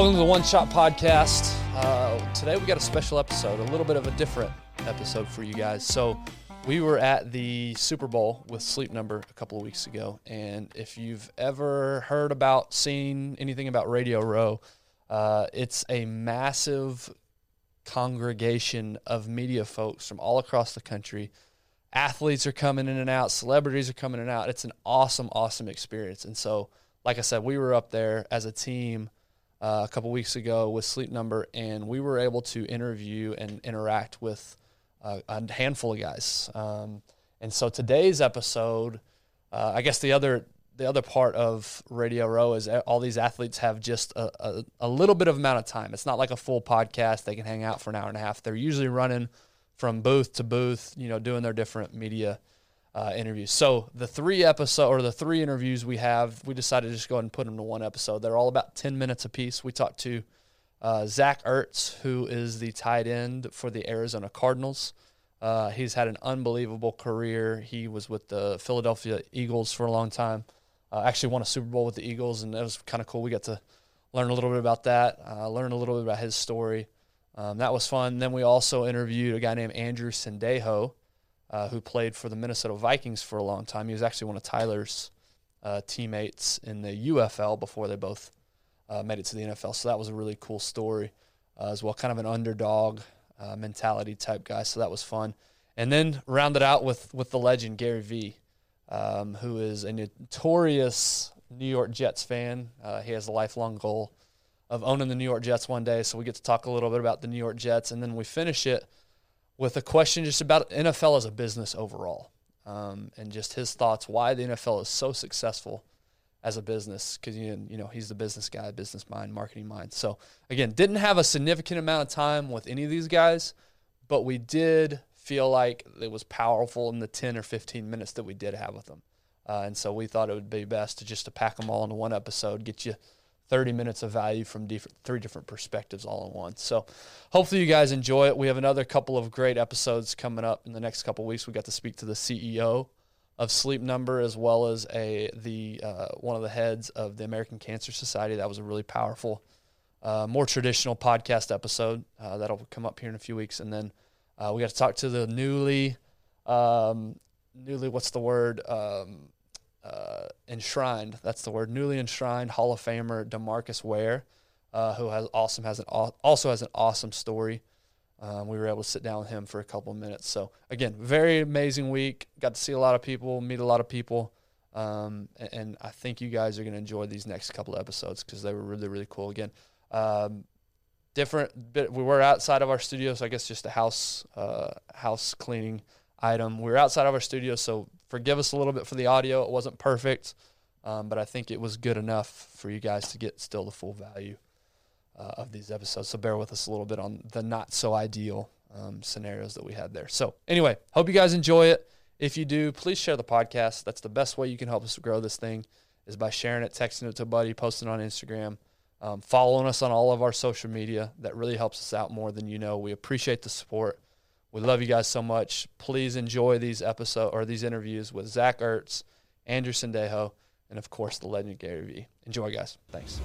Welcome to the One Shot Podcast. Uh, today we got a special episode, a little bit of a different episode for you guys. So, we were at the Super Bowl with Sleep Number a couple of weeks ago, and if you've ever heard about, seen anything about Radio Row, uh, it's a massive congregation of media folks from all across the country. Athletes are coming in and out, celebrities are coming in and out. It's an awesome, awesome experience. And so, like I said, we were up there as a team uh, a couple weeks ago with Sleep Number, and we were able to interview and interact with uh, a handful of guys. Um, and so today's episode, uh, I guess the other the other part of Radio Row is all these athletes have just a, a, a, little bit of amount of time. It's not like a full podcast; they can hang out for an hour and a half. They're usually running from booth to booth, you know, doing their different media uh, interviews. So the three episode or the three interviews we have, we decided to just go ahead and put them to one episode. They're all about ten minutes apiece. We talked to uh, Zach Ertz, who is the tight end for the Arizona Cardinals. Uh, he's had an unbelievable career. He was with the Philadelphia Eagles for a long time. Uh, actually, won a Super Bowl with the Eagles, and that was kind of cool. We got to learn a little bit about that, uh, learn a little bit about his story. Um, that was fun. Then we also interviewed a guy named Andrew Sendejo, uh, who played for the Minnesota Vikings for a long time. He was actually one of Tyler's uh, teammates in the UFL before they both uh, made it to the NFL. So that was a really cool story uh, as well, kind of an underdog uh, mentality type guy. So that was fun. And then rounded out with with the legend Gary Vee, um, who is a notorious New York Jets fan. Uh, he has a lifelong goal of owning the New York Jets one day. So we get to talk a little bit about the New York Jets, and then we finish it with a question just about NFL as a business overall, um, and just his thoughts why the NFL is so successful as a business because you know he's the business guy, business mind, marketing mind. So again, didn't have a significant amount of time with any of these guys, but we did feel like it was powerful in the ten or fifteen minutes that we did have with them, uh, and so we thought it would be best to just to pack them all into one episode, get you 30 minutes of value from different, three different perspectives all in one. So hopefully you guys enjoy it. We have another couple of great episodes coming up in the next couple weeks. We got to speak to the CEO of Sleep Number as well as a the uh, one of the heads of the American Cancer Society. That was a really powerful, uh, more traditional podcast episode uh, that'll come up here in a few weeks. And then uh, we got to talk to the newly, um, newly what's the word? Um, uh, enshrined. That's the word. Newly enshrined Hall of Famer Demarcus Ware, uh, who has awesome has an also has an awesome story. Um, we were able to sit down with him for a couple of minutes. So again, very amazing week. Got to see a lot of people, meet a lot of people, um, and, and, I think you guys are going to enjoy these next couple of episodes because they were really really cool. Again, um, different. Bit, we were outside of our studio, so I guess just a house uh, house cleaning item. We were outside of our studio, so forgive us a little bit for the audio. It wasn't perfect, um, but I think it was good enough for you guys to get still the full value uh, of these episodes. So bear with us a little bit on the not so ideal um, scenarios that we had there. So anyway, hope you guys enjoy it. If you do, please share the podcast. That's the best way you can help us grow this thing is by sharing it, texting it to a buddy, posting on Instagram, um, following us on all of our social media. That really helps us out more than you know. We appreciate the support. We love you guys so much. Please enjoy these episode or these interviews with Zach Ertz, Andrew Sendejo, and of course the legend Gary Vee. Enjoy, guys. Thanks.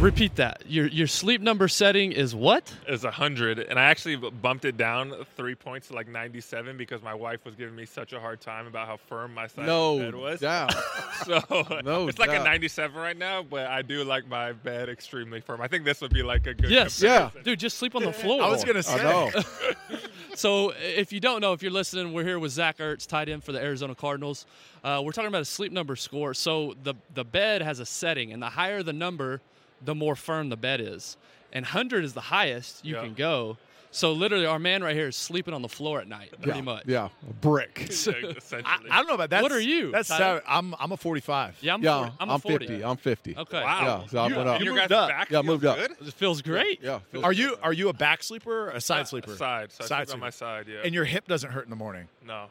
Repeat that. Your your sleep number setting is what? Is hundred, and I actually bumped it down three points to like ninety seven because my wife was giving me such a hard time about how firm my side no of bed was. Doubt. so no it's like a ninety seven right now, but I do like my bed extremely firm. I think this would be like a good. Yes, comparison. yeah, dude, just sleep on the floor. I was gonna say. So if you don't know, if you're listening, we're here with Zach Ertz, tight end for the Arizona Cardinals. Uh, we're talking about a sleep number score. So the the bed has a setting, and the higher the number, the more firm the bed is. And 100 is the highest you yeah. can go. So literally, our man right here is sleeping on the floor at night, pretty yeah, much. Yeah, a brick. I, I, don't know about that. What are you? That's seven. I'm I'm a 45. Yeah, I'm, yeah, 40, I'm, I'm 40. 50. I'm 50. Okay. Wow. Yeah, so I you, went up. You moved up. Back yeah, moved up. Good? It feels great. Yeah. Feels are you are you a back sleeper or a side uh, sleeper? Side. So side on my side. Yeah. And your hip doesn't hurt in the morning. No.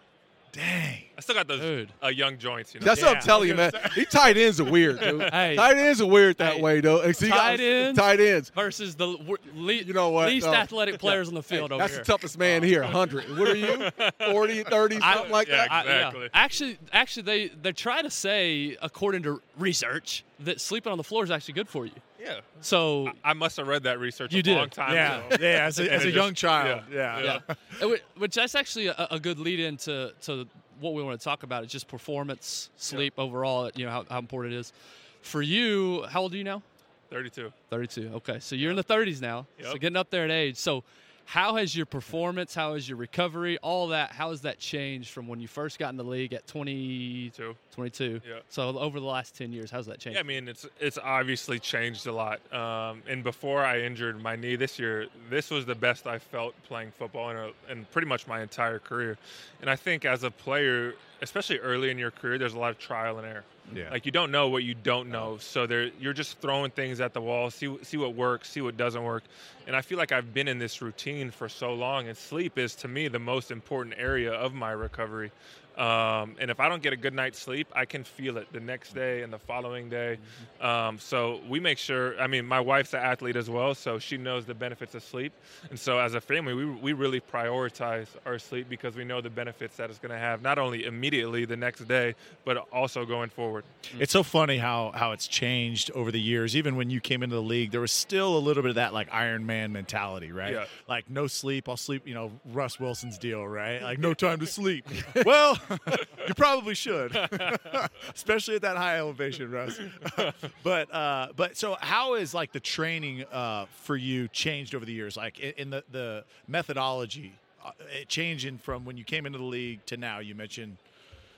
Dang. I still got those uh, young joints. You know? That's yeah. what I'm telling you, man. These tight ends are weird, dude. hey, tight ends are weird that hey, way, though. So tight ends, tight ends versus the le- you know what? least athletic players on the field hey, over that's here. the toughest man here. 100. What are you? 40, 30, something like yeah, that. Exactly. I, yeah. Actually, actually, they they're trying to say, according to research, that sleeping on the floor is actually good for you. Yeah. So I, I must have read that research You a did. long time Yeah, ago. yeah. As a, as it a young just- child, yeah, yeah, yeah, And whi- which that's actually a, a good lead into to what we want to talk about. Is just performance, sleep overall. You know how, how important it is for you. How old are you now? 32. 32. Okay, so you're in the 30s now. So getting up there in age. So how has your performance, how has your recovery, all that, how has that changed from when you first got in the league at 20, Two. 22? Yeah. So over the last 10 years, how's that changed? Yeah, I mean it's it's obviously changed a lot. Um, and before I injured my knee this year, this was the best I felt playing football in, a, in pretty much my entire career. And I think as a player, especially early in your career, there's a lot of trial and error. Yeah. Like you don't know what you don't know, so there you're just throwing things at the wall, see see what works, see what doesn't work. And I feel like I've been in this routine for so long, and sleep is to me the most important area of my recovery. Um, and if I don't get a good night's sleep, I can feel it the next day and the following day. Um, so we make sure. I mean, my wife's an athlete as well, so she knows the benefits of sleep. And so as a family, we we really prioritize our sleep because we know the benefits that it's going to have, not only immediately the next day, but also going forward. It's so funny how how it's changed over the years. Even when you came into the league, there was still a little bit of that like Iron Man mentality, right? Yeah. Like no sleep, I'll sleep. You know, Russ Wilson's deal, right? Like no time to sleep. well, you probably should, especially at that high elevation, Russ. but uh, but so how is like the training uh, for you changed over the years? Like in, the the methodology. Uh, changing from when you came into the league to now. You mentioned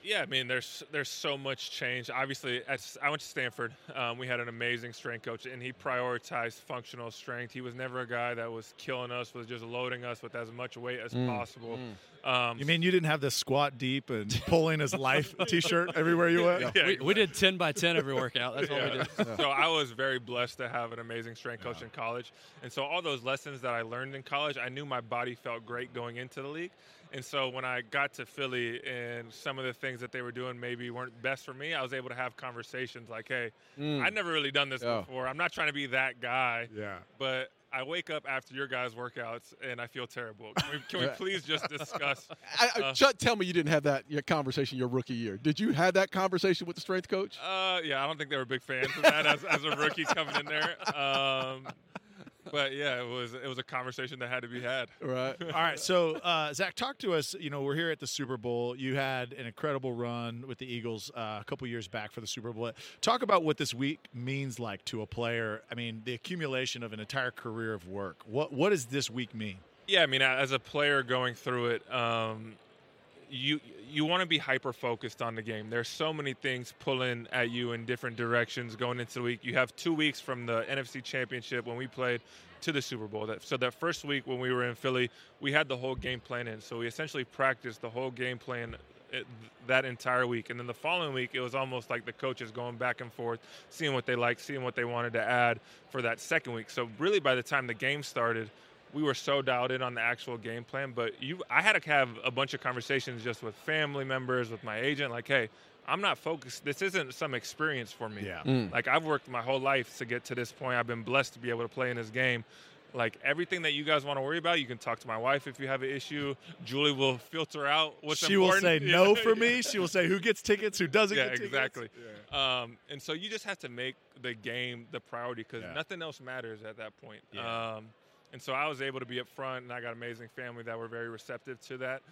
Yeah, I mean, there's there's so much change. Obviously, as I went to Stanford. Um, we had an amazing strength coach, and he prioritized functional strength. He was never a guy that was killing us, was just loading us with as much weight as possible. Um, You mean you didn't have the squat deep and pulling his life T-shirt everywhere you went? Yeah, we, we did 10 by 10 every workout. That's what we Yeah. did. so I was very blessed to have an amazing strength coach in college. And so all those lessons that I learned in college, I knew my body felt great going into the league. And so when I got to Philly and some of the things that they were doing maybe weren't best for me, I was able to have conversations like, hey, I've never really done this before. I'm not trying to be that guy. Yeah. But I wake up after your guys' workouts and I feel terrible. Can we, can we please just discuss? I, I, Uh, Chuck, tell me you didn't have that conversation your rookie year. Did you have that conversation with the strength coach? Uh, yeah, I don't think they were big fans of that as, as a rookie coming in there. Um, but yeah, it was it was a conversation that had to be had. Right. All right, so uh, Zach, talk to us. You know, we're here at the Super Bowl. You had an incredible run with the Eagles uh, a couple years back for the Super Bowl. Talk about what this week means like to a player. I mean, the accumulation of an entire career of work. What what does this week mean? Yeah, I mean, as a player going through it, um, you you want to be hyper focused on the game. There's so many things pulling at you in different directions going into the week. You have two weeks from the NFC Championship when we played to the Super Bowl. That, so that first week when we were in Philly, we had the whole game plan in. So we essentially practiced the whole game plan eh, that entire week. And then the following week, it was almost like the coaches going back and forth, seeing what they liked, seeing what they wanted to add for that second week. So really, by the time the game started, we were so dialed in on the actual game plan. But you, I had to have a bunch of conversations just with family members, with my agent, like, hey. I'm not focused. This isn't some experience for me. Yeah. Like I've worked my whole life to get to this point. I've been blessed to be able to play in this game. Like everything that you guys want to worry about, you can talk to my wife if you have an issue. Julie will filter out what's she will say Yeah, no for me. She will say who gets tickets, who doesn't Yeah, get tickets. exactly. Um, and so you just have to make the game the priority because Yeah. nothing else matters at that point. Yeah. Um, and so I was able to be up front, and I got amazing family that were very receptive to that.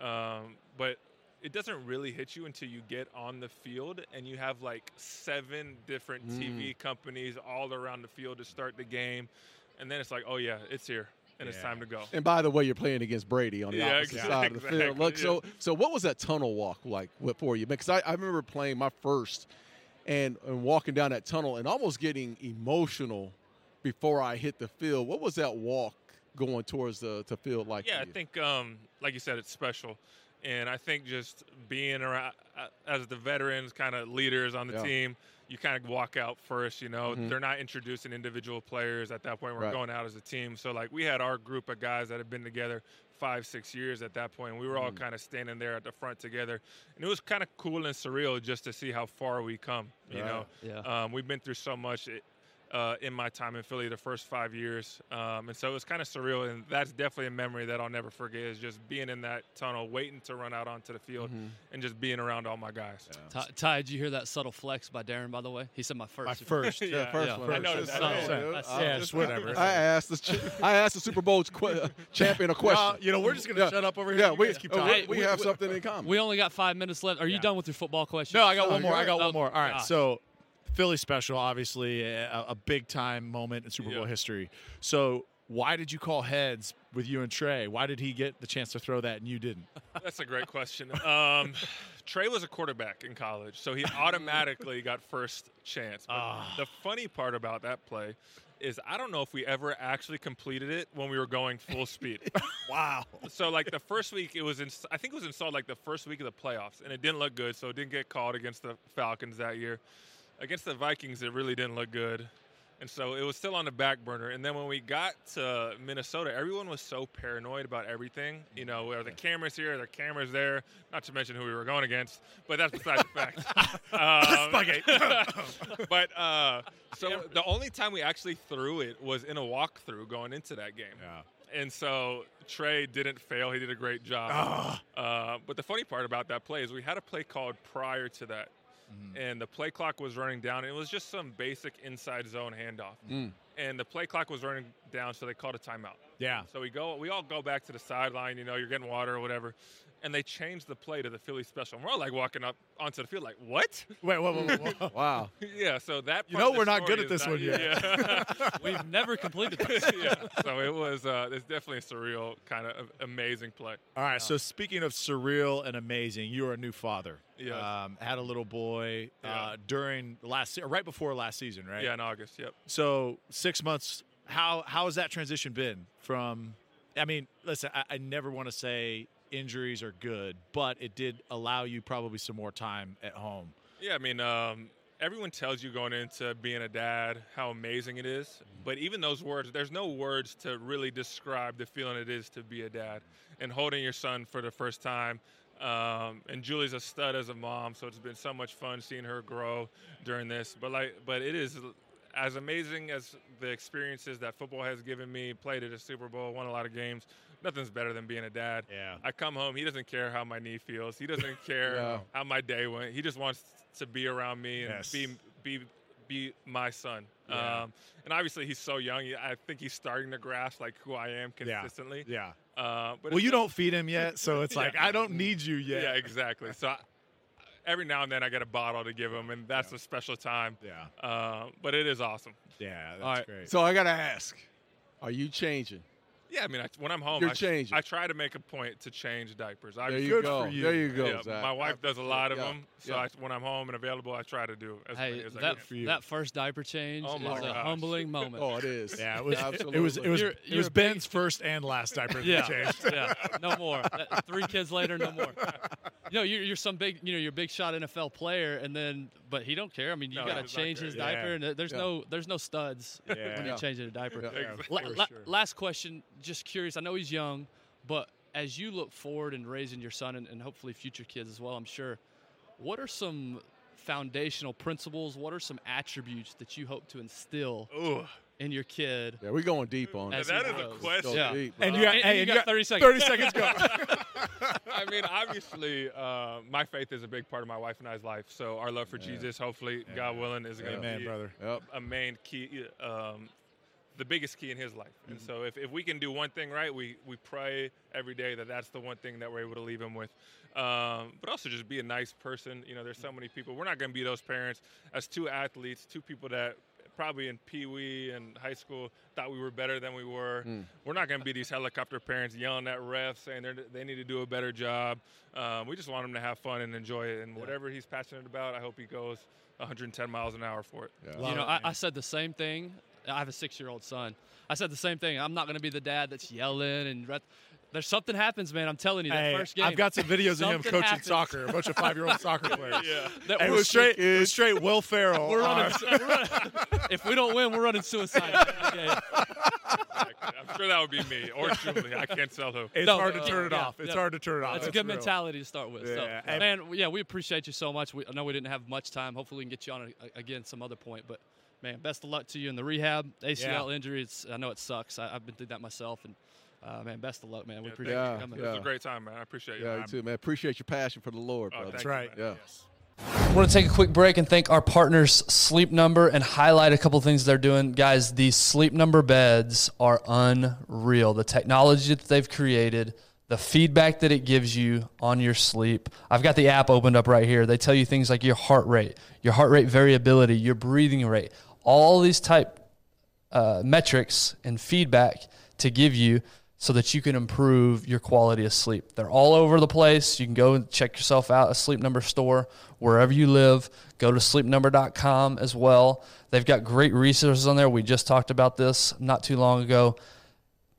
Mm-hmm. Um, but it doesn't really hit you until you get on the field and you have like seven different Mm. TV companies all around the field to start the game. And then it's like, oh, yeah, it's here. And it's time to go. And by the way, you're playing against Brady on the Yeah, opposite exactly, side of the field. Look, so so what was that tunnel walk like for you? Because I, I remember playing my first and, and walking down that tunnel and almost getting emotional before I hit the field. What was that walk going towards the, the field like? Yeah, I think, um, like you said, it's special, and I think just being around uh, as the veterans, kind of leaders on the Yeah. team, you kind of walk out first. You know, Mhm. they're not introducing individual players at that point. We're Right. going out as a team. So like we had our group of guys that had been together five, six years at that point. We were all Mhm. kind of standing there at the front together, and it was kind of cool and surreal just to see how far we come. You Right. know, Yeah. um, we've been through so much. It, uh, in my time in Philly the first five years. Um, and so it was kind of surreal. And that's definitely a memory that I'll never forget is just being in that tunnel, waiting to run out onto the field Mm-hmm. and just being around all my guys. Ty, Ty, did you hear that subtle flex by Darren? By the way, he said my first. My first. Yeah, first yeah, one. I noticed Just that. Yeah, that's- I- yeah, it's whatever. I asked the ch- I asked the Super Bowl qu- uh, champion a question. Uh, you know, we're just gonna Yeah. shut up over here. yeah, we, guys keep uh, talking. we, we we- have we- something in common. We only got five minutes left. Are you Yeah. done with your football question? No, I got Oh, one more. I got one more. All right, so Philly special, obviously a, a big time moment in Super Bowl history. So why did you call heads with you and Trey? Why did he get the chance to throw that and you didn't? That's a great question. Um, Trey was a quarterback in college, so he automatically got first chance. But Ah. The funny part about that play is I don't know if we ever actually completed it when we were going full speed. Wow. so like the first week it was in I think it was installed like the first week of the playoffs and it didn't look good so it didn't get called against the Falcons that year. Against the Vikings it really didn't look good. And so it was still on the back burner. And then when we got to Minnesota, everyone was so paranoid about everything. You know, are the cameras here? Are the cameras there? Not to mention who we were going against, but that's beside the fact. Um, but uh, so the only time we actually threw it was in a walkthrough going into that game. Yeah. And so Trey didn't fail. He did a great job. Ah. Uh, but the funny part about that play is we had a play called prior to that. And the play clock was running down. It was just some basic inside zone handoff. Mm. And the play clock was running down, so they called a timeout. Yeah. So we go, we all go back to the sideline. You know, you're getting water or whatever, and they changed the play to the Philly special. And we're all like walking up onto the field, like, what? Wait, whoa, whoa, whoa, whoa. wow. yeah. So that You part know of the we're not good at this not- one yet. Yeah. We've never completed this. yeah. So it was. Uh, it's definitely a surreal, kind of amazing play. All right. So speaking of surreal and amazing, you are a new father. Yes. Um, had a little boy uh, during last, right before last season, right? Yeah, in August. Yep. So six months. How how has that transition been from? I mean, listen, I, I never want to say injuries are good, but it did allow you probably some more time at home. Yeah, I mean, um, everyone tells you going into being a dad how amazing it is, but even those words, there's no words to really describe the feeling it is to be a dad and holding your son for the first time. Um, and Julie's a stud as a mom, so it's been so much fun seeing her grow during this. But like, but it is as amazing as the experiences that football has given me. Played at a Super Bowl, won a lot of games. Nothing's better than being a dad. Yeah. I come home. He doesn't care how my knee feels. He doesn't care Yeah. how my day went. He just wants to be around me and Yes. be be be my son. Yeah. Um, and obviously, he's so young. I think he's starting to grasp like who I am consistently. Yeah. Uh, but Well, you still- don't feed him yet, so it's like I don't need you yet. Yeah, exactly. So I, every now and then I get a bottle to give him, and that's a special time. Yeah. Uh, but it is awesome. Yeah. That's All right. great. So I got to ask Are you changing? Yeah, I mean, I, when I'm home, You're I, changing. I try to make a point to change diapers. I, There you Good go. for you. There you go. yeah, Zach. my wife does a lot of Yeah, them, so yeah. I, when I'm home and available, I try to do as Hey, many as I that, can. for you. that first diaper change Oh is my a humbling moment. Oh, it is. Yeah, it was. Absolutely. It was. It was. You're- it you're was a big- Ben's first and last diaper that yeah, changed. yeah, no more. That- three kids later, no more. You know, you're, you're some big, you know, you're a big shot NFL player, and then, but he don't care. I mean, you No, got to change care. his Yeah. diaper, and there's Yeah. no, there's no studs Yeah. when Yeah. you change a diaper. Yeah. Exactly. La- For la- sure. Last question, just curious. I know he's young, but as you look forward in raising your son and, and hopefully future kids as well, I'm sure. What are some foundational principles? What are some attributes that you hope to instill Ooh, in your kid? Yeah, we're going deep on As it. that he is a question. Yeah. deep, And you got, And hey, you and got 30 seconds. Thirty seconds go. I mean, obviously, uh, my faith is a big part of my wife and I's life. So our love for Jesus, hopefully, God willing, is going to Amen, be brother. Yep. a main key, um, the biggest key in his life. And so if, if we can do one thing right, we, we pray every day that that's the one thing that we're able to leave him with. Um, but also just be a nice person. You know, there's so many people. We're not going to be those parents as two athletes, two people that probably in Pee Wee and high school thought we were better than we were. We're not going to be these helicopter parents yelling at refs saying they're, they need to do a better job. Um, we just want him to have fun and enjoy it. And whatever he's passionate about, I hope he goes 110 miles an hour for it. Yeah. You know, it, I. I said the same thing. I have a six-year-old son. I said the same thing. I'm not going to be the dad that's yelling and ret- there's something happens, man. I'm telling you. That Hey, first game. I've got some videos of him coaching happens. soccer. A bunch of five-year-old soccer players. Yeah. That It we're was straight. It was straight. Will Ferrell. We're running, we're running- if we don't win, we're running suicide. Okay. I'm sure that would be me or Julie. I can't tell who. It's No, hard to uh, turn it yeah, off. It's yeah. hard to turn it off. It's a good real. mentality to start with. Yeah, So, man, yeah, we appreciate you so much. We, I know we didn't have much time. Hopefully, we can get you on a, again some other point. But man, best of luck to you in the rehab. ACL Yeah. injury, it's, I know it sucks. I, I've been through that myself, and uh, man, best of luck, man. We Yeah, appreciate thank you you. coming. It was a great time, man. I appreciate you. Yeah, you too, man. Appreciate your passion for the Lord, Oh, brother. That's right. You. Yeah. Yes. I want to take a quick break and thank our partners, Sleep Number, and highlight a couple things they're doing. Guys, these Sleep Number beds are unreal. The technology that they've created, the feedback that it gives you on your sleep. I've got the app opened up right here. They tell you things like your heart rate, your heart rate variability, your breathing rate, all these type uh, metrics and feedback to give you so that you can improve your quality of sleep. They're all over the place. You can go and check yourself out a Sleep Number store wherever you live. Go to sleepnumber.com as well. They've got great resources on there. We just talked about this not too long ago.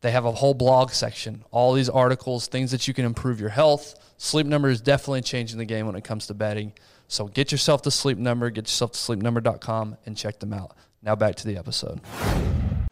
They have a whole blog section, all these articles, things that you can improve your health. Sleep Number is definitely changing the game when it comes to bedding. So get yourself to Sleep Number, get yourself to sleepnumber.com and check them out. Now back to the episode.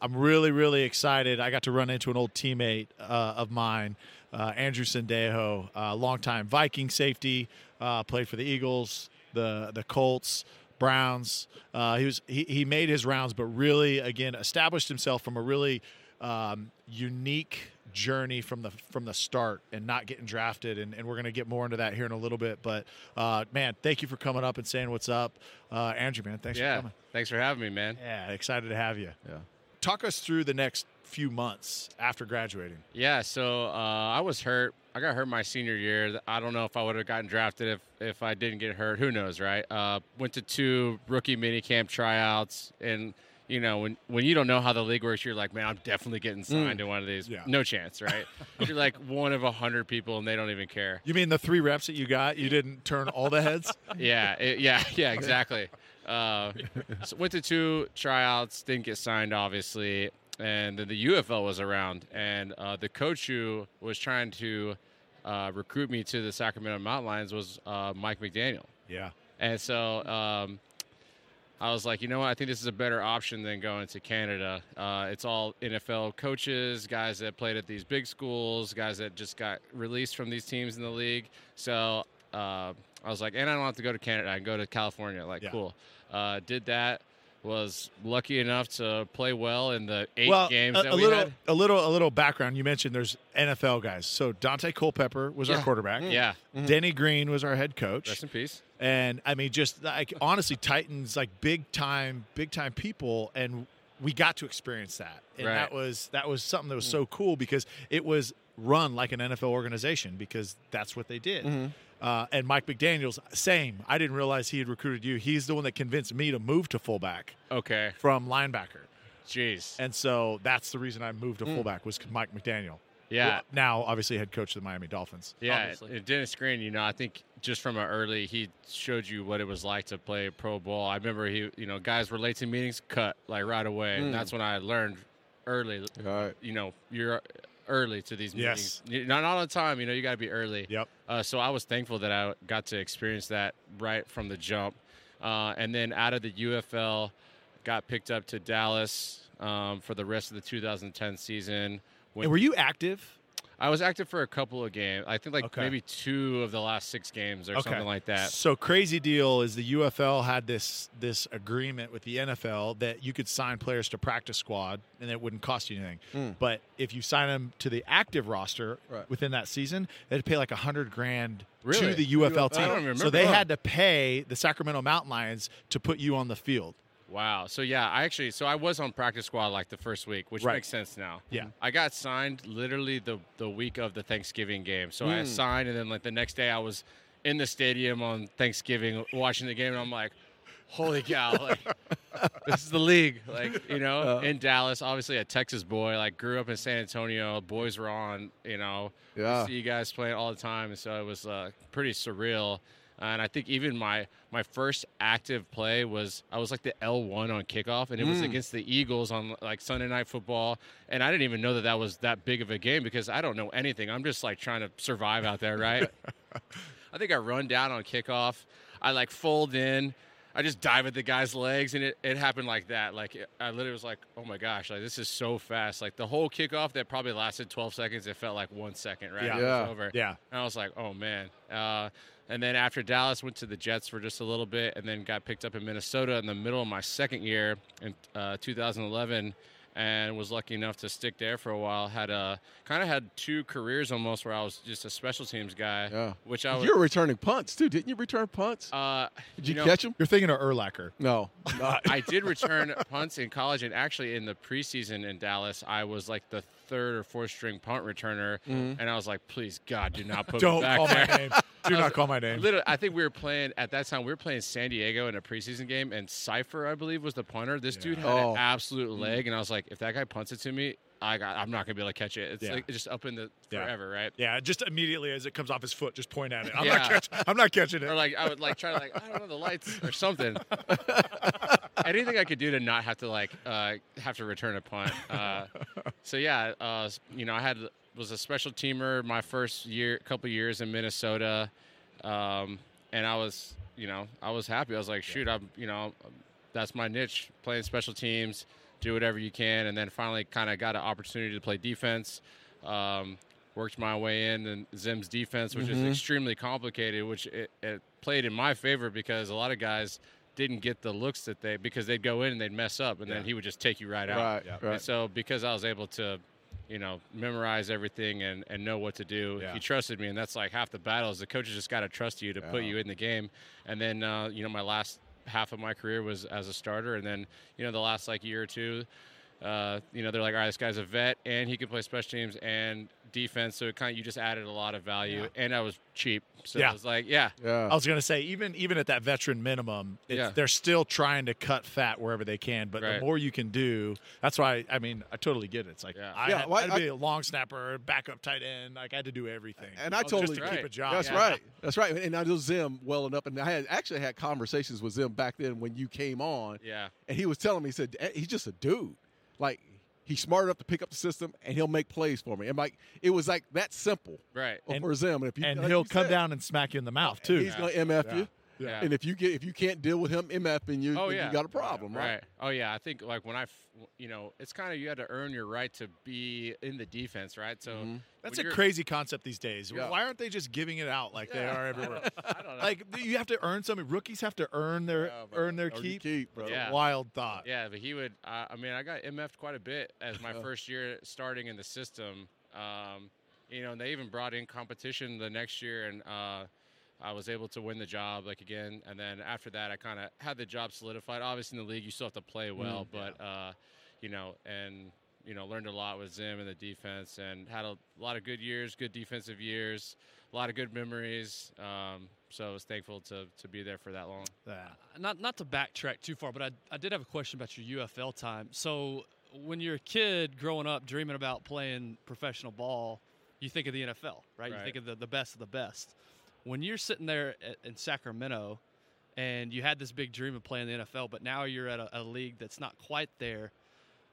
I'm really, really excited. I got to run into an old teammate uh, of mine, uh, Andrew Sendejo, uh, longtime Viking safety, uh, played for the Eagles, the the Colts, Browns. Uh, he was he, he made his rounds, but really again established himself from a really um, unique journey from the from the start and not getting drafted and, and we're going to get more into that here in a little bit but uh, man thank you for coming up and saying what's up uh, andrew man thanks for Yeah. coming Thanks for having me, man. yeah excited to have you Yeah. talk us through the next few months after graduating. Yeah, so uh, I was hurt. I got hurt my senior year. I don't know if I would have gotten drafted if, if I didn't get hurt. Who knows, right? Uh, went to two rookie minicamp tryouts, and you know when when you don't know how the league works, you're like, man, I'm definitely getting signed to one of these. Yeah. No chance, right? you're like one of a hundred people, and they don't even care. You mean the three reps that you got, you didn't turn all the heads? yeah, it- yeah, yeah, exactly. Uh, so went to two tryouts, didn't get signed, obviously, and then the UFL was around, and uh, the coach who was trying to uh, recruit me to the Sacramento Mountain Lions was uh, Mike McDaniel, yeah. and so um, I was like, you know what, I think this is a better option than going to Canada. Uh, it's all NFL coaches, guys that played at these big schools, guys that just got released from these teams in the league. So uh, I was like, and I don't have to go to Canada. I can go to California. Like, Yeah. cool. Uh, did that. Was lucky enough to play well in the eight well, games a, that a we little, had. a little, a little background. You mentioned there's NFL guys. So Daunte Culpepper was our Yeah. quarterback. Yeah. Denny Green was our head coach. Rest in peace. And I mean, just like honestly, Titans like big time, big time people, and we got to experience that, and Right. that was that was something that was mm. so cool because it was run like an NFL organization because that's what they did. Mm-hmm. Uh, and Mike McDaniel's same. I didn't realize he had recruited you. He's the one that convinced me to move to fullback Okay. from linebacker, Jeez. and so that's the reason I moved to mm. fullback was Mike McDaniel. Yeah. Now obviously head coach of the Miami Dolphins. Yeah, obviously. and Dennis Green, you know, I think just from an early, he showed you what it was like to play pro ball. I remember he, you know, guys were late to meetings, cut like right away, and that's when I learned early. All right. You know, you're early to these meetings. You- Not all the time, you know, you got to be early. Yep. Uh, so I was thankful that I got to experience that right from the jump. Uh, and then out of the UFL, got picked up to Dallas um, for the rest of the 2010 season. Went And were you active? I was active for a couple of games. I think like Okay. maybe two of the last six games or something like that. So crazy deal is the UFL had this this agreement with the NFL that you could sign players to practice squad and it wouldn't cost you anything. But if you sign them to the active roster Right. within that season, they'd pay like a hundred grand Really? to the UFL I team. don't remember so they that. had to pay the Sacramento Mountain Lions to put you on the field. Wow. So yeah, I actually so I was on practice squad like the first week, which Right. makes sense now. Yeah. I got signed literally the the week of the Thanksgiving game. So I signed and then like the next day I was in the stadium on Thanksgiving watching the game and I'm like, holy cow, like this is the league. Like, you know, in Dallas, obviously a Texas boy, like grew up in San Antonio, boys were on, you know, Yeah. see you guys playing all the time and so it was uh, pretty surreal. And I think even my my first active play was I was like the L one on kickoff, and it was mm. against the Eagles on like Sunday night football. And I didn't even know that that was that big of a game because I don't know anything. I'm just like trying to survive out there, right? I think I run down on kickoff. I like fold in. I just dive at the guy's legs, and it, it happened like that. Like it, I literally was like, "Oh my gosh! Like this is so fast!" Like the whole kickoff that probably lasted 12 seconds, it felt like one second. Right? Yeah. Yeah. over. Yeah. And I was like, "Oh man!" Uh, and then after Dallas, went to the Jets for just a little bit, and then got picked up in Minnesota in the middle of my second year in uh, 2011, and was lucky enough to stick there for a while. Had a kind of had two careers almost, where I was just a special teams guy, Yeah. which I was. You're returning punts too, didn't you? Return punts? uh, Did you, know, catch them? You're thinking of Urlacher. No, not. I did return punts in college, and actually in the preseason in Dallas, I was like the third or fourth string punt returner, mm-hmm. and I was like, "Please, God, do not put me Don't back call there." my name. Do not call my name. Literally, I think we were playing at that time. We were playing San Diego in a preseason game, and Scifres, I believe, was the punter. This dude had Oh. an absolute mm-hmm. leg, and I was like, if that guy punts it to me, I got, I'm not gonna be able to catch it. It's Yeah. like just up in the Yeah. forever, right? Yeah, just immediately as it comes off his foot, just point at it. I'm Yeah. not catching. I'm not catching it. Or like I would like try to like I don't know the lights or something. Anything I could do to not have to like uh, have to return a punt. Uh, so yeah, uh, you know I had was a special teamer my first year, couple years in Minnesota, um, and I was you know I was happy. I was like, shoot, I'm you know that's my niche, playing special teams, do whatever you can, and then finally kind of got an opportunity to play defense. Um, worked my way in and Zim's defense, which is extremely complicated, which it, it played in my favor because a lot of guys didn't get the looks that they because they'd go in and they'd mess up, and then he would just take you right out. right, Yeah. right. And so because I was able to, you know, memorize everything and, and know what to do, Yeah. he trusted me, and that's like half the battle is the coaches just got to trust you to put you in the game. And then uh, you know my last half of my career was as a starter, and then you know the last like year or two. Uh, you know, they're like, all right, this guy's a vet, and he can play special teams and defense. So it kind of you just added a lot of value, and I was cheap, so Yeah. it was like, yeah, yeah. I was gonna say even even at that veteran minimum, it's, Yeah. they're still trying to cut fat wherever they can. But the more you can do, that's why I mean I totally get it. It's like Yeah. I Yeah, had, well, I had I- to be a long snapper, backup tight end. Like I had to do everything. And I was totally- just to keep a job. That's Yeah. right. That's right. And I know Zim well enough, and I had actually had conversations with Zim back then when you came on, yeah, and he was telling me, he said "Eh, he's just a dude, like he's smart enough to pick up the system, and he'll make plays for me. And like it was like that simple right, And- for Zim. And if you And like he'll you come said, down and smack you in the mouth too. He's going to mf Yeah. you, yeah. and if you get if you can't deal with him mfing you, Oh, yeah. you got a problem, right? Right. Oh yeah. I think like when I, you know, it's kind of you had to earn your right to be in the defense, right? So Mhm. That's a crazy concept these days. Yeah. Why aren't they just giving it out like they are everywhere? I don't know. like you have to earn something. Rookies have to earn their Yeah, earn their keep. keep, bro. Yeah. wild thought. yeah, but he would. Uh, I mean, I got MF'd quite a bit as my first year starting in the system. Um, you know, and they even brought in competition the next year, and uh, I was able to win the job like again. And then after that, I kind of had the job solidified. Obviously, in the league, you still have to play well, but uh, you know, and you know, learned a lot with Zim and the defense, and had a lot of good years, good defensive years, a lot of good memories. Um, so I was thankful to to be there for that long. Yeah. not not to backtrack too far, but I, I did have a question about your UFL time. So when you're a kid growing up dreaming about playing professional ball, you think of the NFL, right? You think of the, the best of the best. When you're sitting there at, in Sacramento and you had this big dream of playing the NFL, but now you're at a, a league that's not quite there,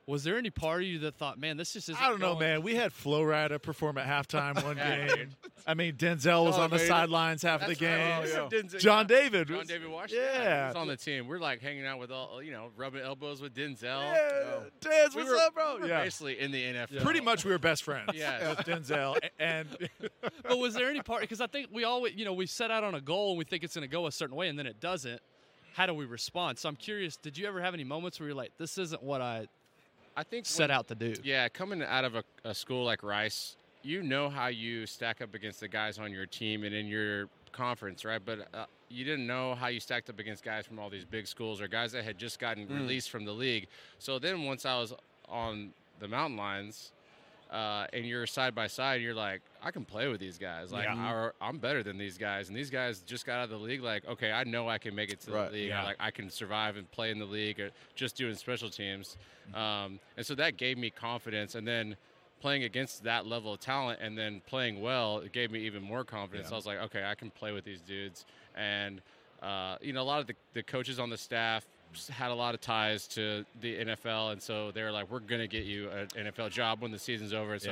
was there any part of you that thought, man, this just isn't I don't know, going- man. We had Flo Rida perform at halftime one game. I mean, Denzel was John on the David. sidelines half of the game. right. Oh, Denzel- John David. John was- David Washington. Yeah. he was on the team. We're like hanging out with all, you know, rubbing elbows with Denzel. Yeah, oh. Dez, We what's were- up, bro? we were Yeah. Basically in the NFL. Pretty much we were best friends. Yeah. With Denzel. A- And but was there any part because I think we always you know we set out on a goal and we think it's going to go a certain way and then it doesn't. How do we respond? So I'm curious. Did you ever have any moments where you're like, "This isn't what I I think set when- out to do"? Yeah, coming out of a, a school like Rice, you know how you stack up against the guys on your team and in your conference, right? But uh, you didn't know how you stacked up against guys from all these big schools or guys that had just gotten released from the league. So then once I was on the Mountain Lions, uh, and you're side by side, you're like, I can play with these guys. Like, Yeah. or I'm better than these guys. And these guys just got out of the league. Like, okay, I know I can make it to Right. the league. Yeah. Like, I can survive and play in the league, or just doing special teams. Um, and so that gave me confidence. And then playing against that level of talent and then playing well, it gave me even more confidence. Yeah. I was like, okay, I can play with these dudes. And uh, you know, a lot of the, the coaches on the staff had a lot of ties to the NFL, and so they were like, "We're gonna get you an NFL job when the season's over." So,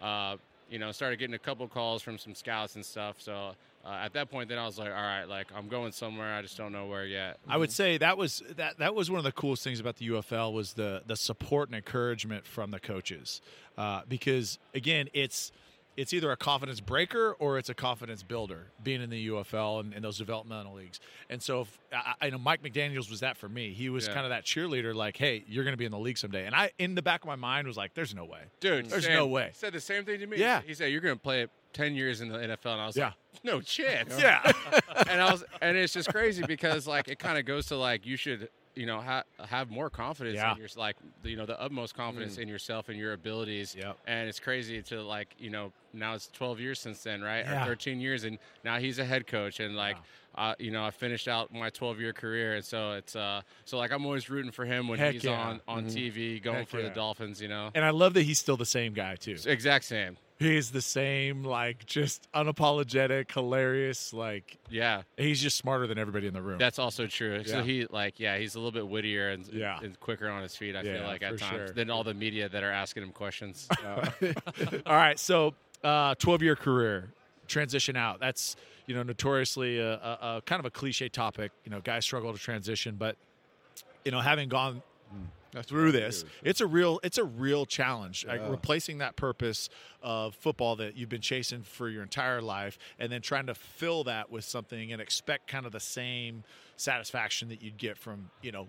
Yeah. uh, you know, started getting a couple calls from some scouts and stuff. So uh, at that point, then I was like, all right, like I'm going somewhere. I just don't know where yet. I would say that was that that was one of the coolest things about the UFL was the the support and encouragement from the coaches, uh, because again, it's it's either a confidence breaker or it's a confidence builder being in the UFL and, and those developmental leagues. And so, if, I, I know Mike McDaniel's was that for me. He was Yeah. kind of that cheerleader, like, "Hey, you're going to be in the league someday." And I, in the back of my mind, was like, "There's no way." Dude, There's Sam no way. He Said the same thing to me. Yeah. He said, you're going to play it." 10 years in the NFL. And I was Yeah. like, no chance. Yeah, and I was, and it's just crazy because like it kind of goes to like you should, you know, ha- have more confidence Yeah. in your like, you know, the utmost confidence in yourself and your abilities. Yep. And it's crazy to like, you know, now it's 12 years since then, right? Yeah. Or 13 years, and now he's a head coach, and like. Uh, you know, I finished out my 12-year career, and so it's uh, so like I'm always rooting for him when Heck he's yeah. on on TV, going Heck for the Dolphins. You know, and I love that he's still the same guy too. exact same. He's the same, like just unapologetic, hilarious. Like Yeah, he's just smarter than everybody in the room. That's also true. So he like yeah, he's a little bit wittier and, Yeah. and quicker on his feet. I Yeah, feel like at times sure. than all the media that are asking him questions. All right, so uh, 12 year career, transition out. That's you know notoriously a, a, a kind of a cliche topic. You know, guys struggle to transition, but you know, having gone through this, it's a real it's a real challenge. Like replacing that purpose of football that you've been chasing for your entire life, and then trying to fill that with something and expect kind of the same satisfaction that you'd get from you know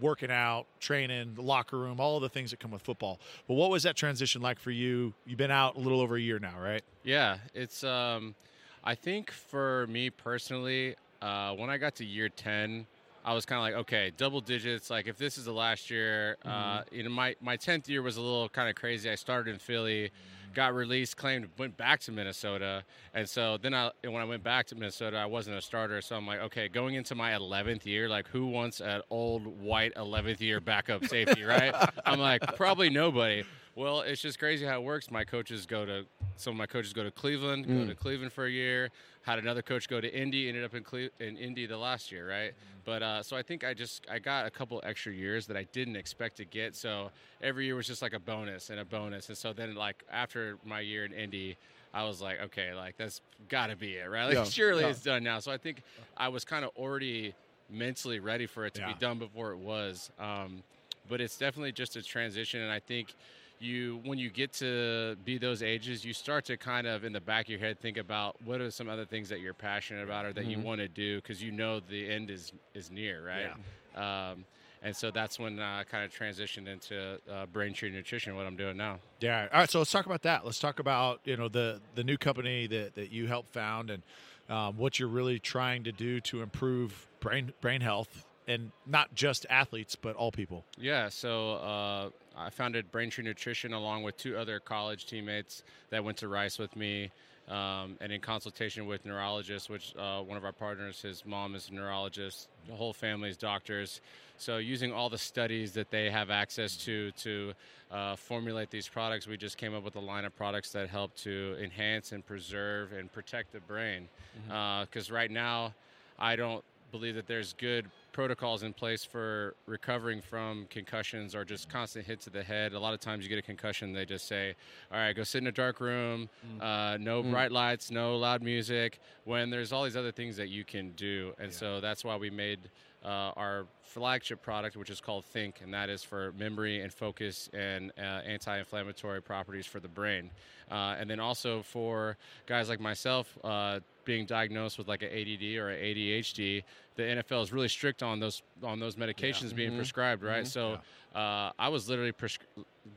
working out, training, the locker room, all of the things that come with football. But what was that transition like for you? You've been out a little over a year now, right? yeah, it's um, I think for me personally, uh, when I got to year ten. I was kind of like, okay, double digits. Like, if this is the last year, uh, you know, my my tenth year was a little kind of crazy. I started in Philly, got released, claimed, went back to Minnesota, and so then I when I went back to Minnesota, I wasn't a starter. So I'm like, okay, going into my 11th year, like who wants an old white 11th year backup safety, right? I'm like, probably nobody. Well, it's just crazy how it works. My coaches go to some of my coaches go to Cleveland, go to Cleveland for a year. Had another coach go to Indy, ended up in Cle- in Indy the last year, right? But uh, so I think I just I got a couple extra years that I didn't expect to get. So every year was just like a bonus and a bonus. And so then like after my year in Indy, I was like, okay, like that's got to be it, right? Like Yeah, surely yeah. it's done now. So I think I was kind of already mentally ready for it to Yeah. be done before it was. Um, but it's definitely just a transition, and I think you when you get to be those ages you start to kind of in the back of your head think about what are some other things that you're passionate about or that you want to do because you know the end is is near right um, and so that's when I kind of transitioned into uh, Braintree Nutrition, what I'm doing now. Yeah. All right. So let's talk about that. Let's talk about you know the the new company that that you helped found and um, what you're really trying to do to improve brain brain health and not just athletes but all people. Yeah, so uh, I founded Braintree Nutrition along with two other college teammates that went to Rice with me. Um, and in consultation with neurologists, which uh, one of our partners, his mom is a neurologist, the whole family is doctors. So, using all the studies that they have access to to uh, formulate these products, we just came up with a line of products that help to enhance and preserve and protect the brain. Because right now, I don't believe that there's good protocols in place for recovering from concussions or just constant hits to the head. A lot of times you get a concussion, they just say, all right, go sit in a dark room, uh, no bright lights, no loud music, when there's all these other things that you can do. And so that's why we made uh, our flagship product, which is called Think, and that is for memory and focus and uh, anti inflammatory properties for the brain. Uh, and then also for guys like myself, uh, being diagnosed with like an ADD or an ADHD, the NFL is really strict on those on those medications being mm-hmm. prescribed, right? Mm-hmm. So uh, I was literally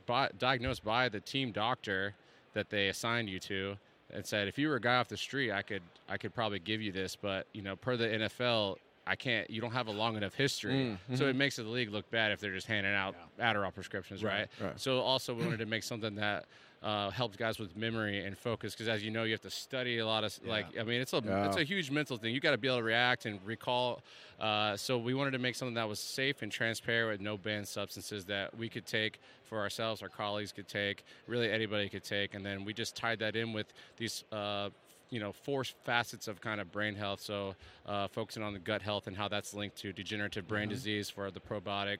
by, diagnosed by the team doctor that they assigned you to, and said if you were a guy off the street, I could I could probably give you this, but you know, per the NFL. I can't. You don't have a long enough history, so mm-hmm. it makes the league look bad if they're just handing out Adderall prescriptions, right? right. So also we wanted to make something that uh, helps guys with memory and focus because as you know you have to study a lot of like I mean it's a Yeah. it's a huge mental thing. You got to be able to react and recall. Uh, so we wanted to make something that was safe and transparent with no banned substances that we could take for ourselves, our colleagues could take, really anybody could take, and then we just tied that in with these. Uh, you know, four facets of kind of brain health. So, uh, focusing on the gut health and how that's linked to degenerative brain disease for the probiotic,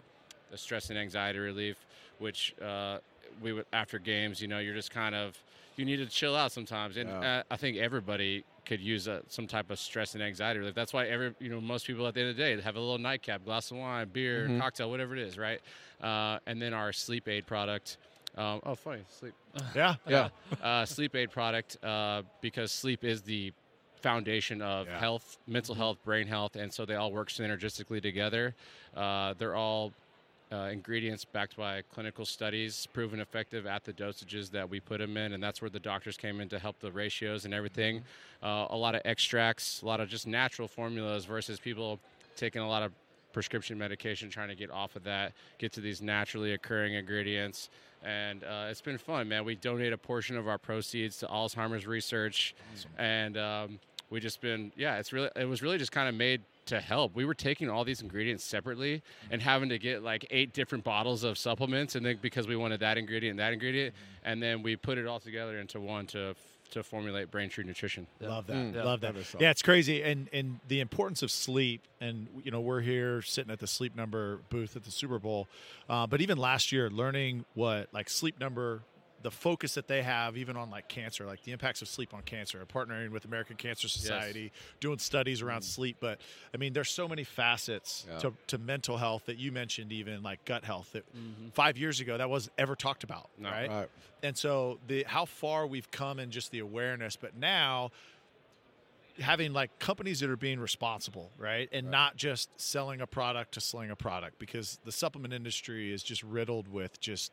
the stress and anxiety relief, which uh, we would after games, you know, you're just kind of you need to chill out sometimes, and Yeah. uh, I think everybody could use uh some type of stress and anxiety relief. That's why every you know most people at the end of the day have a little nightcap, glass of wine, beer, Mhm. cocktail, whatever it is, right? Uh, and then our sleep aid product. Um, oh, funny sleep Yeah. Yeah. uh, sleep aid product uh, because sleep is the foundation of Yeah. health, mental health, brain health, and so they all work synergistically together. Uh, they're all uh, ingredients backed by clinical studies, proven effective at the dosages that we put them in, and that's where the doctors came in to help the ratios and everything. Uh, a lot of extracts, a lot of just natural formulas versus people taking a lot of prescription medication, trying to get off of that, get to these naturally occurring ingredients. And uh, it's been fun, man. We donate a portion of our proceeds to Alzheimer's research, and um, we just been, yeah, it's really, it was really just kind of made to help. We were taking all these ingredients separately and having to get like eight different bottles of supplements, and then because we wanted that ingredient that ingredient, and then we put it all together into one to to formulate Braintree Nutrition. Love that. Mm. Yeah. Love that. That is. Yeah, it's crazy, and and the importance of sleep. And you know, we're here sitting at the Sleep Number booth at the Super Bowl, uh, but even last year, learning what like Sleep Number, the focus that they have, even on like cancer, like the impacts of sleep on cancer, partnering with American Cancer Society, doing studies around mm. sleep. But I mean, there's so many facets Yeah. to, to mental health that you mentioned, even like gut health. That mm-hmm. five years ago that wasn't ever talked about, No. right? Right. and so the how far we've come in just the awareness but now having like companies that are being responsible right and not just selling a product to selling a product because the supplement industry is just riddled with just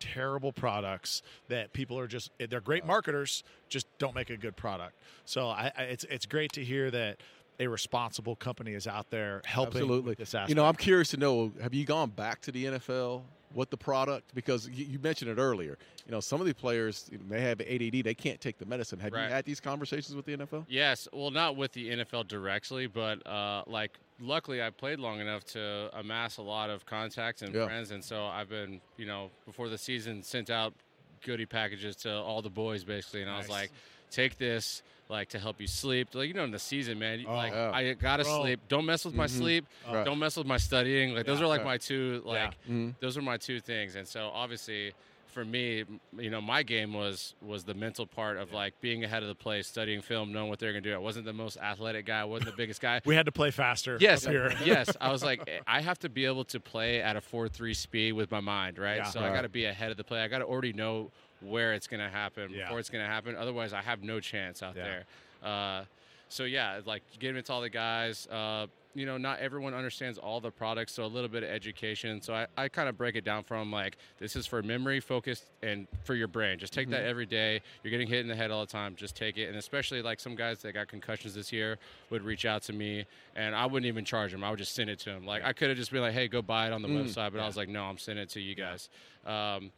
terrible products that people are just they're great marketers just don't make a good product so I, I it's it's great to hear that a responsible company is out there helping Absolutely. this aspect. You know, I'm curious to know have you gone back to the NFL with the product? Because you, you mentioned it earlier. You know, some of the players they have ADD, they can't take the medicine. Have Right. you had these conversations with the NFL? Yes, well, not with the NFL directly, but uh, like luckily I played long enough to amass a lot of contacts and Yeah. friends, and so I've been, you know, before the season, sent out goodie packages to all the boys basically, and I was like, take this. Like to help you sleep, like you know, in the season, man. you- Oh, like yeah. I gotta Bro. sleep. Don't mess with my Mhm. sleep. Right. Don't mess with my studying. Like those are like Right. my two. Like Mhm. those are my two things. And so obviously, for me, you know, my game was was the mental part of like being ahead of the play, studying film, knowing what they're gonna do. I wasn't the most athletic guy. I wasn't the biggest guy. we had to play faster Yes, up here. yes. I was like, eh, I have to be able to play at a four-three speed with my mind, right? Yeah. So I got to be ahead of the play. I got to already know where it's going to happen Yeah. before it's going to happen. Otherwise, I have no chance out Yeah. there. Uh, so yeah, like giving it to all the guys. Uh, you know, not everyone understands all the products, so a little bit of education. So I, I kind of break it down from like this is for memory focused and for your brain. Just take that every day. You're getting hit in the head all the time. Just take it. And especially like some guys that got concussions this year would reach out to me, and I wouldn't even charge them. I would just send it to them. Like I could have just been like, hey, go buy it on the Mm. website, but I was like, no, I'm sending it to you guys. Um,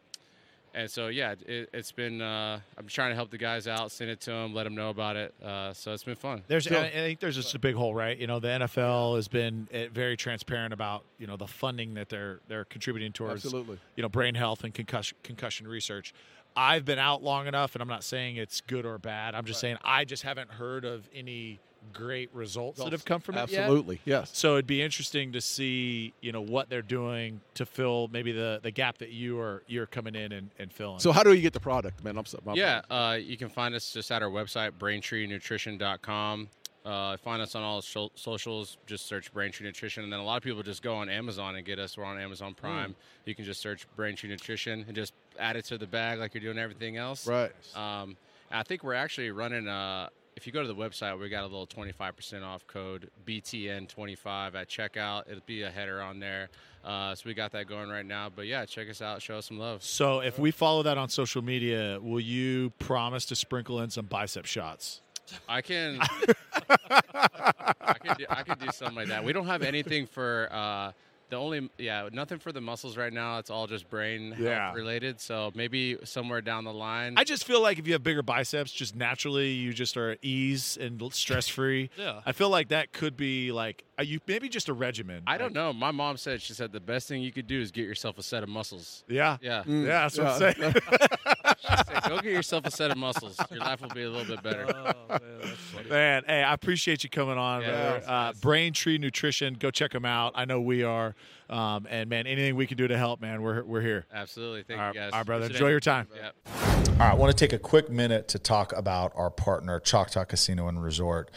and so yeah, it, it's been. Uh, I'm trying to help the guys out, send it to them, let them know about it. Uh, so it's been fun. There's, So- I I think there's just a big hole, right? You know, the NFL has been uh, very transparent about you know the funding that they're they're contributing towards Absolutely. you know brain health and concussion concussion research. I've been out long enough, and I'm not saying it's good or bad. I'm just saying I just haven't heard of any great results that have come from it. Absolutely. Yes. So it'd be interesting to see, you know, what they're doing to fill maybe the, the gap that you are you're coming in and, and filling. So how do you get the product, man? I'm sorry. my Yeah, uh, you can find us just at our website, braintreenutrition.com. Uh, find us on all so- socials. Just search Braintree Nutrition, and then a lot of people just go on Amazon and get us. We're on Amazon Prime. You can just search Braintree Nutrition and just add it to the bag like you're doing everything else. Right. Um, I think we're actually running. Uh, if you go to the website, we got a little 25% off code BTN25 at checkout. It'll be a header on there. Uh, so we got that going right now. But yeah, check us out. Show us some love. So if we follow that on social media, will you promise to sprinkle in some bicep shots? I can. I can do. I can do something like that. We don't have anything for. Uh, the only yeah, nothing for the muscles right now. It's all just brain health Yeah. related. So maybe somewhere down the line. I just feel like if you have bigger biceps, just naturally you just are at ease and stress free. Yeah. I feel like that could be like you maybe just a regimen. I don't know. My mom said she said the best thing you could do is get yourself a set of muscles. Yeah. Yeah. Mm, Yeah, that's what I'm saying. Say, Go get yourself a set of muscles. Your life will be a little bit better. Man, hey, I appreciate you coming on. Yeah, brother. yes, uh, yes. Braintree Nutrition, go check them out. I know we are. Um, and man, anything we can do to help, man, we're we're here. Absolutely. Thank All you guys. all right, brother. Enjoy your time. Yep. All right, I want to take a quick minute to talk about our partner, Choctaw Casino and Resort.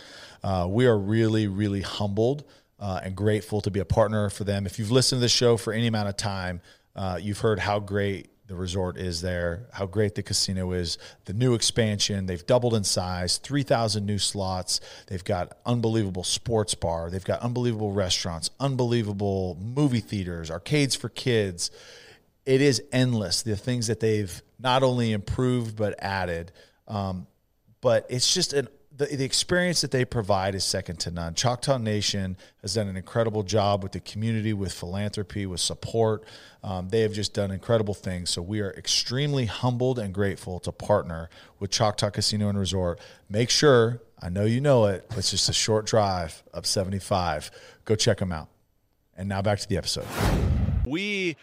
Uh, we are really, really humbled uh, and grateful to be a partner for them. If you've listened to the show for any amount of time, uh, you've heard how great the resort is there, how great the casino is, the new expansion. They've doubled in size, 3,000 new slots. They've got unbelievable sports bar. They've got unbelievable restaurants, unbelievable movie theaters, arcades for kids it is endless the things that they've not only improved but added um, but it's just an the, the experience that they provide is second to none. Choctaw nation has done an incredible job with the community with philanthropy with support. Um, they have just done incredible things. So we are extremely humbled and grateful to partner with choctaw casino and resort. Make sure i know you know it but it's just a short drive up 75 go check them out. And now back to the episode. We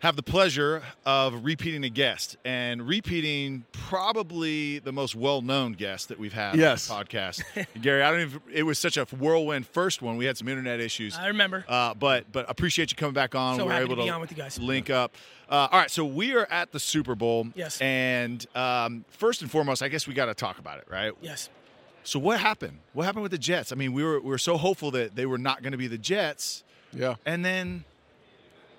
have the pleasure of repeating a guest and repeating probably the most well-known guest that we've had Yes. on the podcast. Gary, I don't even it was such a whirlwind first one. We had some internet issues. I remember. Uh, but but appreciate you coming back on. So we were happy able to be on with you guys. link up. Uh, all right, so we are at the Super Bowl. Yes. And um, first and foremost, I guess we got to talk about it, right? Yes. So what happened? What happened with the Jets? I mean, we were we were so hopeful that they were not going to be the Jets, Yeah. and then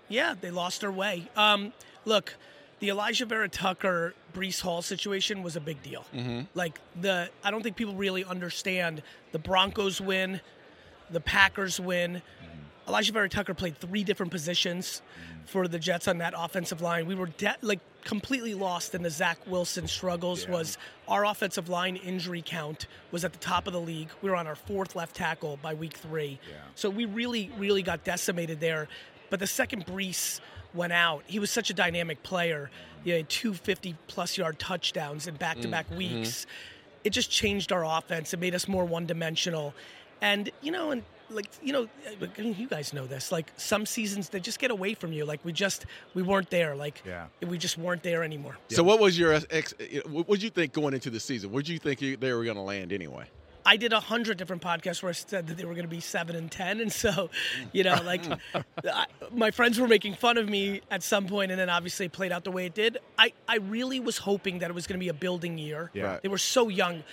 Yeah, they lost their way. Um, look, the Elijah Vera Tucker Breece Hall situation was a big deal. Mm-hmm. Like the, I don't think people really understand the Broncos win, the Packers win. Mm-hmm. Alijah Vera-Tucker played three different positions for the Jets on that offensive line. We were de- like completely lost in the Zach Wilson struggles. Was our offensive line injury count was at the top of the league. We were on our fourth left tackle by week three. yeah. So we really, really got decimated there. But the second Breece went out, he was such a dynamic player. He had two 50 plus yard touchdowns in back to back weeks. It just changed our offense. It made us more one dimensional. And, you know, and like, you know, you guys know this. Like some seasons, they just get away from you. Like we just, we weren't there. Like Yeah. we just weren't there anymore. So what was your ex? What did you think going into the season? Where did you think you, they were going to land anyway? I did a hundred different podcasts where I said that they were going to be seven and ten, and so, you know, like I, my friends were making fun of me at some point, and then obviously it played out the way it did. I I really was hoping that it was going to be a building year. Yeah. Right. They were so young.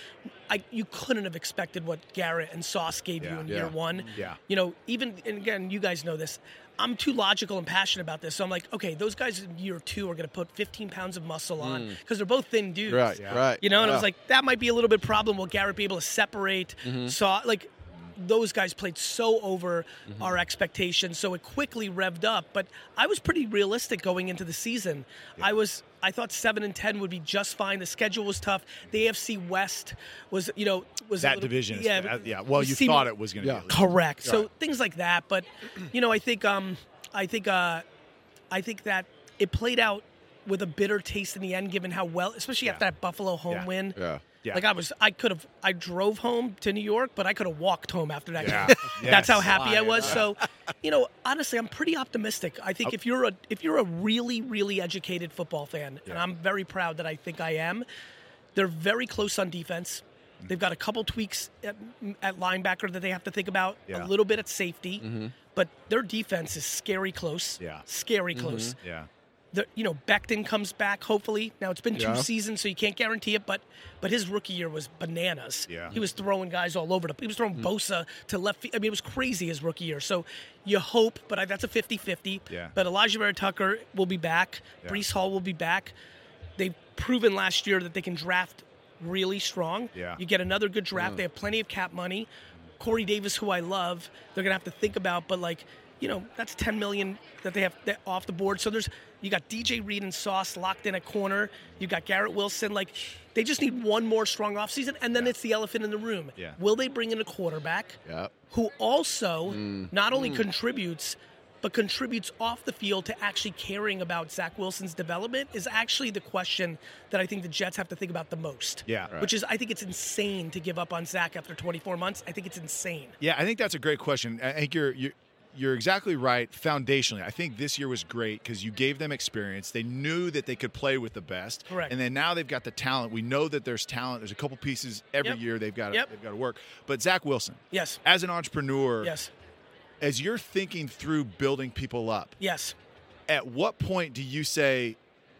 I you couldn't have expected what Garrett and Sauce gave you in Yeah. year one. Yeah. You know, even and again, you guys know this. I'm too logical and passionate about this, so I'm like, okay, those guys in year two are going to put 15 pounds of muscle on mm. because they're both thin dudes. Right. Right. You know, and I was like, that might be a little bit problem. Will Garrett be able to separate? Mm-hmm. Saw like those guys played so over our expectations, so it quickly revved up. But I was pretty realistic going into the season. I was. I thought seven and ten would be just fine. The schedule was tough. The AFC West was, you know, was that little- division. Yeah, uh, yeah. Well, you seemed- thought it was going to Yeah. be. Correct. So things like that, but you know, I think um, I think uh, I think that it played out with a bitter taste in the end, given how well, especially after that Buffalo home Yeah. win. Yeah. Yeah. Like I was, I could have, I drove home to New York, but I could have walked home after that. Yeah. game. That's how happy I was. So, you know, honestly, I'm pretty optimistic. I think oh. if you're a if you're a really really educated football fan, and I'm very proud that I think I am, they're very close on defense. Mm-hmm. They've got a couple tweaks at, at linebacker that they have to think about. Yeah. A little bit at safety, mm-hmm. but their defense is scary close. Yeah. scary close. Mm-hmm. Yeah. The, you know, Becton comes back. Hopefully, now it's been two Yeah. seasons, so you can't guarantee it. But but his rookie year was bananas. Yeah. he was throwing guys all over. The, he was throwing mm-hmm. Bosa to left. I mean, it was crazy his rookie year. So you hope, but I, that's a 50-50. Yeah. But Alijah Vera-Tucker will be back. Yeah. Breece Hall will be back. They've proven last year that they can draft really strong. Yeah. You get another good draft. Mm. They have plenty of cap money. Corey Davis, who I love, they're gonna have to think about, but like, you know, that's 10 million that they have off the board. So there's you got DJ Reed and Sauce locked in a corner. You got Garrett Wilson. Like, they just need one more strong offseason, and then it's the elephant in the room. Yeah. Will they bring in a quarterback Yeah. who also mm. not only mm. contributes, but contributes off the field to actually caring about Zach Wilson's development is actually the question that I think the Jets have to think about the most. Yeah. Right. Which is, I think it's insane to give up on Zach after 24 months. I think it's insane. Yeah, I think that's a great question. I think you're you you're exactly right. Foundationally, I think this year was great because you gave them experience. They knew that they could play with the best, Correct. And then now they've got the talent. We know that there's talent. There's a couple pieces every Yep. year they've got to, Yep. they've got to work. But Zach Wilson, Yes. as an entrepreneur, Yes. as you're thinking through building people up, Yes. at what point do you say,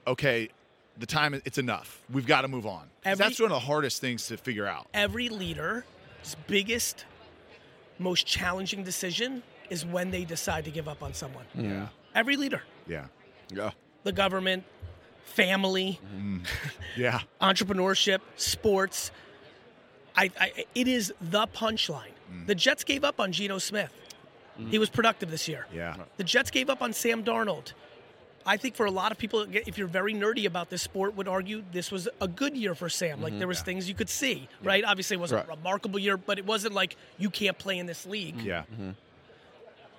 okay, the time it's enough. We've got to move on. Every- That's one of the hardest things to figure out. Every leader's biggest, most challenging decision is when they decide to give up on someone. Yeah. Every leader, Yeah. Yeah. the government, family, mm-hmm. Yeah. entrepreneurship, sports. I, I it is the punchline. Mm. The Jets gave up on Geno Smith. Mm. He was productive this year. Yeah. The Jets gave up on Sam Darnold. I think for a lot of people, if you're very nerdy about this sport, would argue this was a good year for Sam. Like mm-hmm. there was things you could see, right? Obviously, it wasn't a remarkable year, but it wasn't like you can't play in this league. Yeah. Mm-hmm.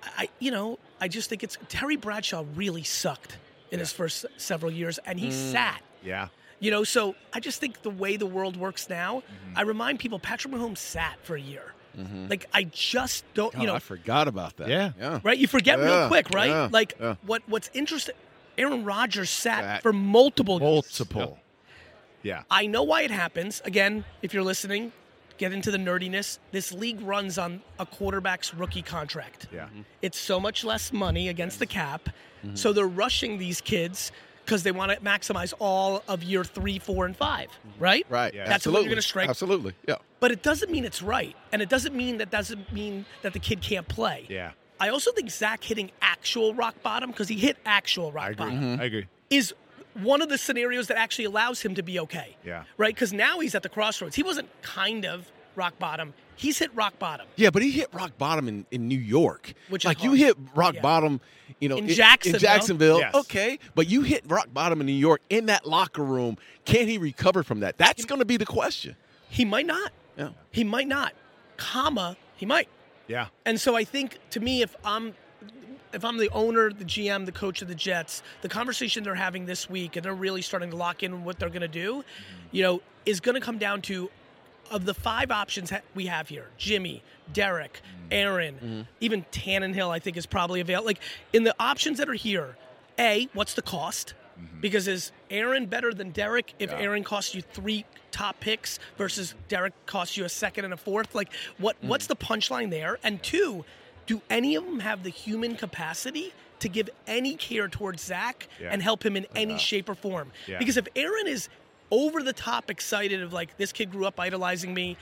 I, you know, I just think it's Terry Bradshaw really sucked in his first several years, and he mm. sat. Yeah. You know, so I just think the way the world works now, mm-hmm. I remind people Patrick Mahomes sat for a year. Mm-hmm. Like I just don't, you know, I forgot about that. Yeah. Yeah. right? You forget real quick, right? yeah, like yeah. what what's interesting Aaron Rodgers sat Sat. for multiple years. Multiple. Yeah. I know why it happens. Again, if you're listening, get into the nerdiness. This league runs on a quarterback's rookie contract. Yeah. Mm-hmm. It's so much less money against the cap. Mm-hmm. So they're rushing these kids because they want to maximize all of year three, four, and five, mm-hmm. right? Right. Yeah. That's the one Absolutely. you're gonna strike. Absolutely. Yeah. But it doesn't mean it's right. And it doesn't mean that doesn't mean that the kid can't play. Yeah. I also think Zach hitting actual rock bottom, because he hit actual rock I agree. bottom, mm-hmm. I agree. is one of the scenarios that actually allows him to be okay. Yeah. Right? Because now he's at the crossroads. He wasn't kind of rock bottom. He's hit rock bottom. Yeah, but he hit rock bottom in, in New York. Which is like you hit rock Yeah. bottom, you know, In in Jacksonville. In Jacksonville, Yes. okay, but you hit rock bottom in New York in that locker room. Can he recover from that? That's going to be the question. He might not. Yeah. He might not. Comma, he might. Yeah. And so I think to me, if I'm if I'm the owner, the GM, the coach of the Jets, the conversation they're having this week, and they're really starting to lock in what they're going to do, mm-hmm. you know, is going to come down to of the five options we have here: Jimmy, Derek, mm-hmm. Aaron, mm-hmm. even Tannehill. I think is probably available. Like in the options that are here, a what's the cost? Because is Aaron better than Derek if Aaron costs you three top picks versus Derek costs you a second and a fourth? Like what what's mm. the punchline there? And two, do any of them have the human capacity to give any care towards Zach Yeah. and help him in any shape or form? Yeah. Because if Aaron is over the top excited of like this kid grew up idolizing me.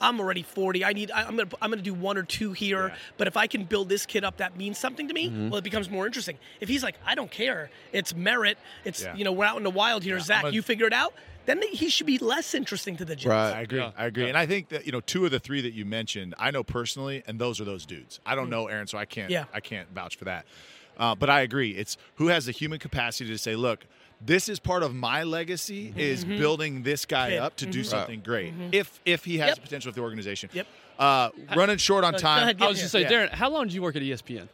I'm already 40. I need. I- I'm gonna. I'm gonna do one or two here. Yeah. But if I can build this kid up, that means something to me. Mm-hmm. Well, it becomes more interesting. If he's like, I don't care. It's merit. It's Yeah. you know we're out in the wild here. Zach, a- you figure it out. Then he should be less interesting to the Jets. Right. I agree. Yeah. I agree. And I think that you know two of the three that you mentioned, I know personally, and those are those dudes. I don't know Aaron, so I can't. Yeah. I can't vouch for that. Uh, but I agree. It's who has the human capacity to say, look. This is part of my legacy is building this guy Kid. up to do Mhm. something great. If if he has Yep. potential with the organization. Yep. Uh, running short on time. ahead, I was just say, Yeah. Darren, how long did you work at ESPN?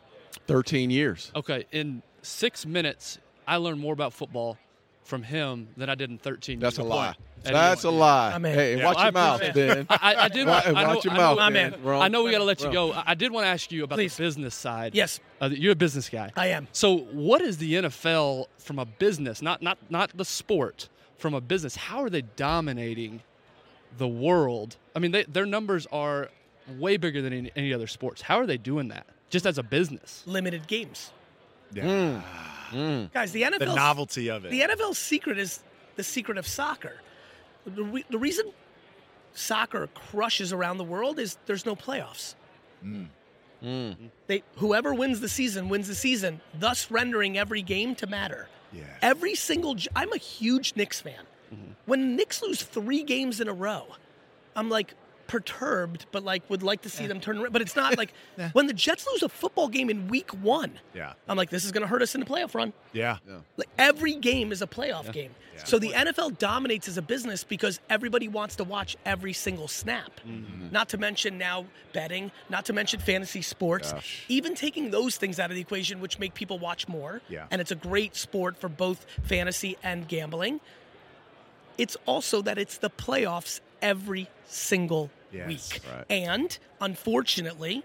13 years. Okay, in six minutes, I learned more about football from him than I did in 13 That's a lie. At That's a lie. I'm in. Hey, Yeah. watch Well, your mouth, Ben. I, I did. Watch, I know, watch your I mouth, know, I'm Ben. We're on- I know we got to let you go. I I did want to ask you about Please. the business side. Yes, Uh, you're a business guy. I am. So, what is the NFL from a business, not not not the sport, from a business? How are they dominating the world? I mean, they, their numbers are way bigger than any, any other sports. How are they doing that? Just as a business? Limited games, Yeah. Mm. guys. The NFL. The novelty of it. The NFL's secret is the secret of soccer. The, re- the reason soccer crushes around the world is there's no playoffs. Mm. Mm. They whoever wins the season wins the season, thus rendering every game to matter. Yeah. Every single I'm a huge Knicks fan. Mm-hmm. When Knicks lose 3 games in a row, I'm like perturbed but like would like to see them turn around, but it's not like when the Jets lose a football game in week 1. Yeah. I'm like this is going to hurt us in the playoff run. Yeah. Like every game is a playoff game. So the NFL dominates as a business because everybody wants to watch every single snap. Mm-hmm. Not to mention now betting, not to mention fantasy sports, even taking those things out of the equation, which make people watch more. Yeah. And it's a great sport for both fantasy and gambling. It's also that it's the playoffs every single Yes, week. right. And unfortunately,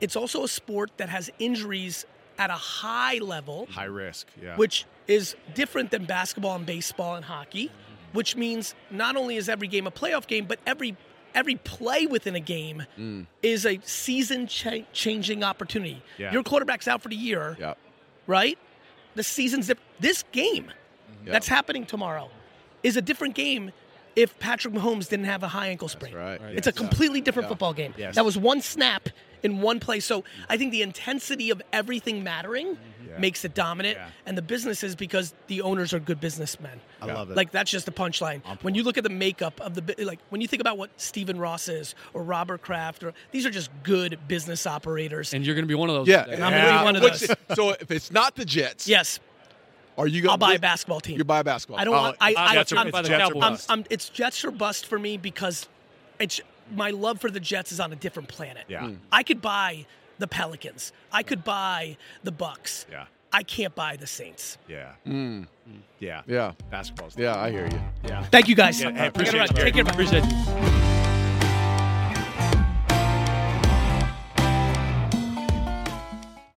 it's also a sport that has injuries at a high level, High risk. Yeah. which is different than basketball and baseball and hockey, which means not only is every game a playoff game, but every every play within a game mm. is a season cha- changing opportunity. Yeah. Your quarterback's out for the year, Yep. right? The season's dip- this game mm-hmm. Yep. that's happening tomorrow is a different game if Patrick Mahomes didn't have a high ankle sprain. right. It's a completely different Yeah. football game. Yes. That was one snap in one play. So I think the intensity of everything mattering mm-hmm. Yeah. makes it dominant, Yeah. and the business is because the owners are good businessmen. I love it. Like that's just the punchline. When you look at the makeup of the like when you think about what Stephen Ross is or Robert Kraft or these are just good business operators. And you're going to be one of those. Yeah, today. I'm gonna be one of Which- those. So if it's not the Jets, yes, are you going? I'll buy a basketball team. You buy a basketball. I don't Oh, want. I, I, Jets are- I'm, it's by the I'm- Cowboys. I'm- I'm- it's Jets or bust for me because it's my love for the Jets is on a different planet. Yeah. Mm. I could buy the Pelicans. I could buy the Bucks. yeah. I can't buy the Saints. Yeah. Mm, Yeah. yeah, Basketball's yeah. I hear you. Yeah. Thank you guys. Yeah, hey, appreciate it, Take care. Appreciate you.